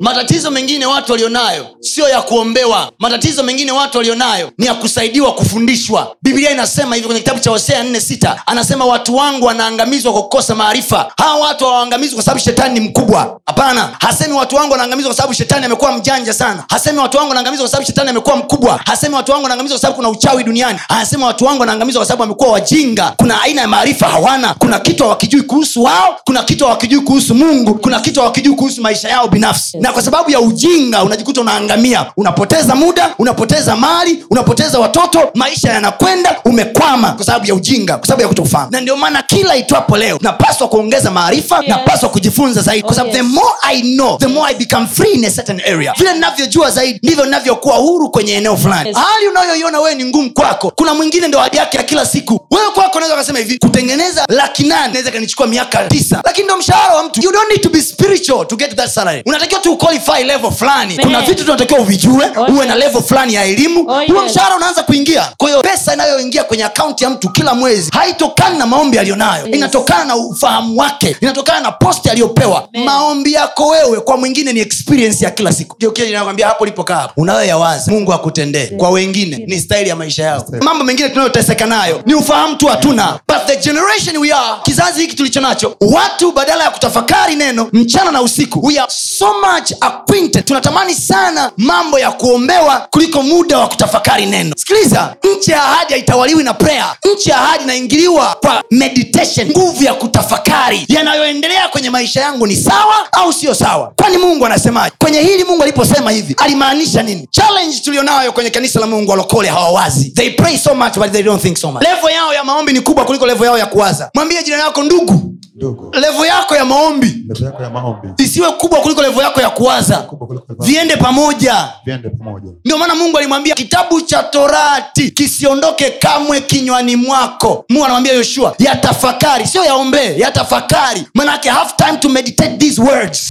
Matatizo mengine watu walionayo sio ya kuombewa. Matatizo mengine watu walionayo ni ya kusaidiwa kufundishwa. Biblia inasema hivi kwenye kitabu cha hosea 46 anasema watu wangu wanaangamizwa kwa kukosa maarifa. Hawa watu hawaangamizwi kwa sababu shetani ni mkubwa. Hapana. Hasemi watu wangu wanaangamizwa kwa sababu shetani amekuwa mjanja sana. Hasemi watu wangu wanaangamizwa kwa sababu shetani amekuwa mkubwa. Hasemi watu wangu wanaangamizwa kwa sababu kuna uchawi duniani. Anasema watu wangu wanaangamizwa kwa sababu wamekuwa wajinga. Kuna aina ya maarifa hawana. Kuna kitu hawakijui kuhusu wao kuna kitu hawakijui kuhusu mungu kuna kitu hawakijui kuhusu maisha yao binafsi na kwa sababu ya ujinga unajikuta unaangamia. Unapoteza muda unapoteza mali unapoteza watoto maisha yanakwenda umekwama kwa sababu ya ujinga kwa sababu ya kutokufahamu na ndio maana kila itwapo leo napaswa kuongeza maarifa Yes. napaswa kujifunza zaidi. Kwa Oh, yes. the more i know the more i become free in a certain area. Vile ninavyojua zaidi ndivyo ninavyokuwa huru kwenye eneo fulani. Yes. hali unayoiona wewe ni ngumu kwako. Kuna mwingine ndo hadi yake ya kila siku. Wewe kwako unaweza ukasema hivi kutengeneza laki nane naweza kanichukua miaka tisa. Lakini ndo mshahara wa mtu. You don't need to be spiritual to get that salary. Unatakiwa tu qualify level fulani. Kuna vitu tunatakiwa uvijue Oh, uwe na level fulani ya elimu Oh, huo yes. mshahara unaanza kuingia. Kwa hiyo pesa inayoingia kwenye akaunti ya mtu kila mwezi haitokani na maombi aliyonayo. Yes. inatokana na ufahamu wake. Inatokana na posti aliyopewa. Maombi yako wewe kwa mwingine ni experience ya kila siku. Ndio kile ninakwambia hapo ulipokaa hapo. Unayoyawazi mungu akutendee. Kwa wengine ni staili ya maisha yao. Mambo mengine tunayoteseka nayo ni ufahamu tu hatuna. But the generation we are kizazi hiki tulicho nacho watu badala ya kutafakari neno mchana na usiku we are so much acquainted. Tunatamani sana mambo ya kuombewa kuliko muda wa kutafakari neno. Sikiliza nchi ya ahadi haitawaliwi na prayer. Nchi ya ahadi inaingiliwa kwa meditation nguvu ya kutafakari. Yanayoendelea kwenye maisha yangu ni sawa au sio sawa? Kwani mungu anasemaje? Kwenye hili mungu aliposema hivi alimaanisha nini? Challenge tulionayo kwenye kanisa la mungu walokole hawawazi. They pray so much but they don't think so much. Levo yao ya maombi ni kubwa kuliko levo yao ya kuwaza. Mwambie jina yako ndugu. Ndugu. Levo yako ya maombi yako ya maombi. isiwe kubwa kuliko levo yako ya kuwaza. Viende pamoja. Ndio maana mungu alimwambia kitabu cha torati kisiondoke kamwe kinywani mwako. Mungu anamwambia yoshua yatafakari. Sio yaombee yatafakari. Manake have time to meditate these words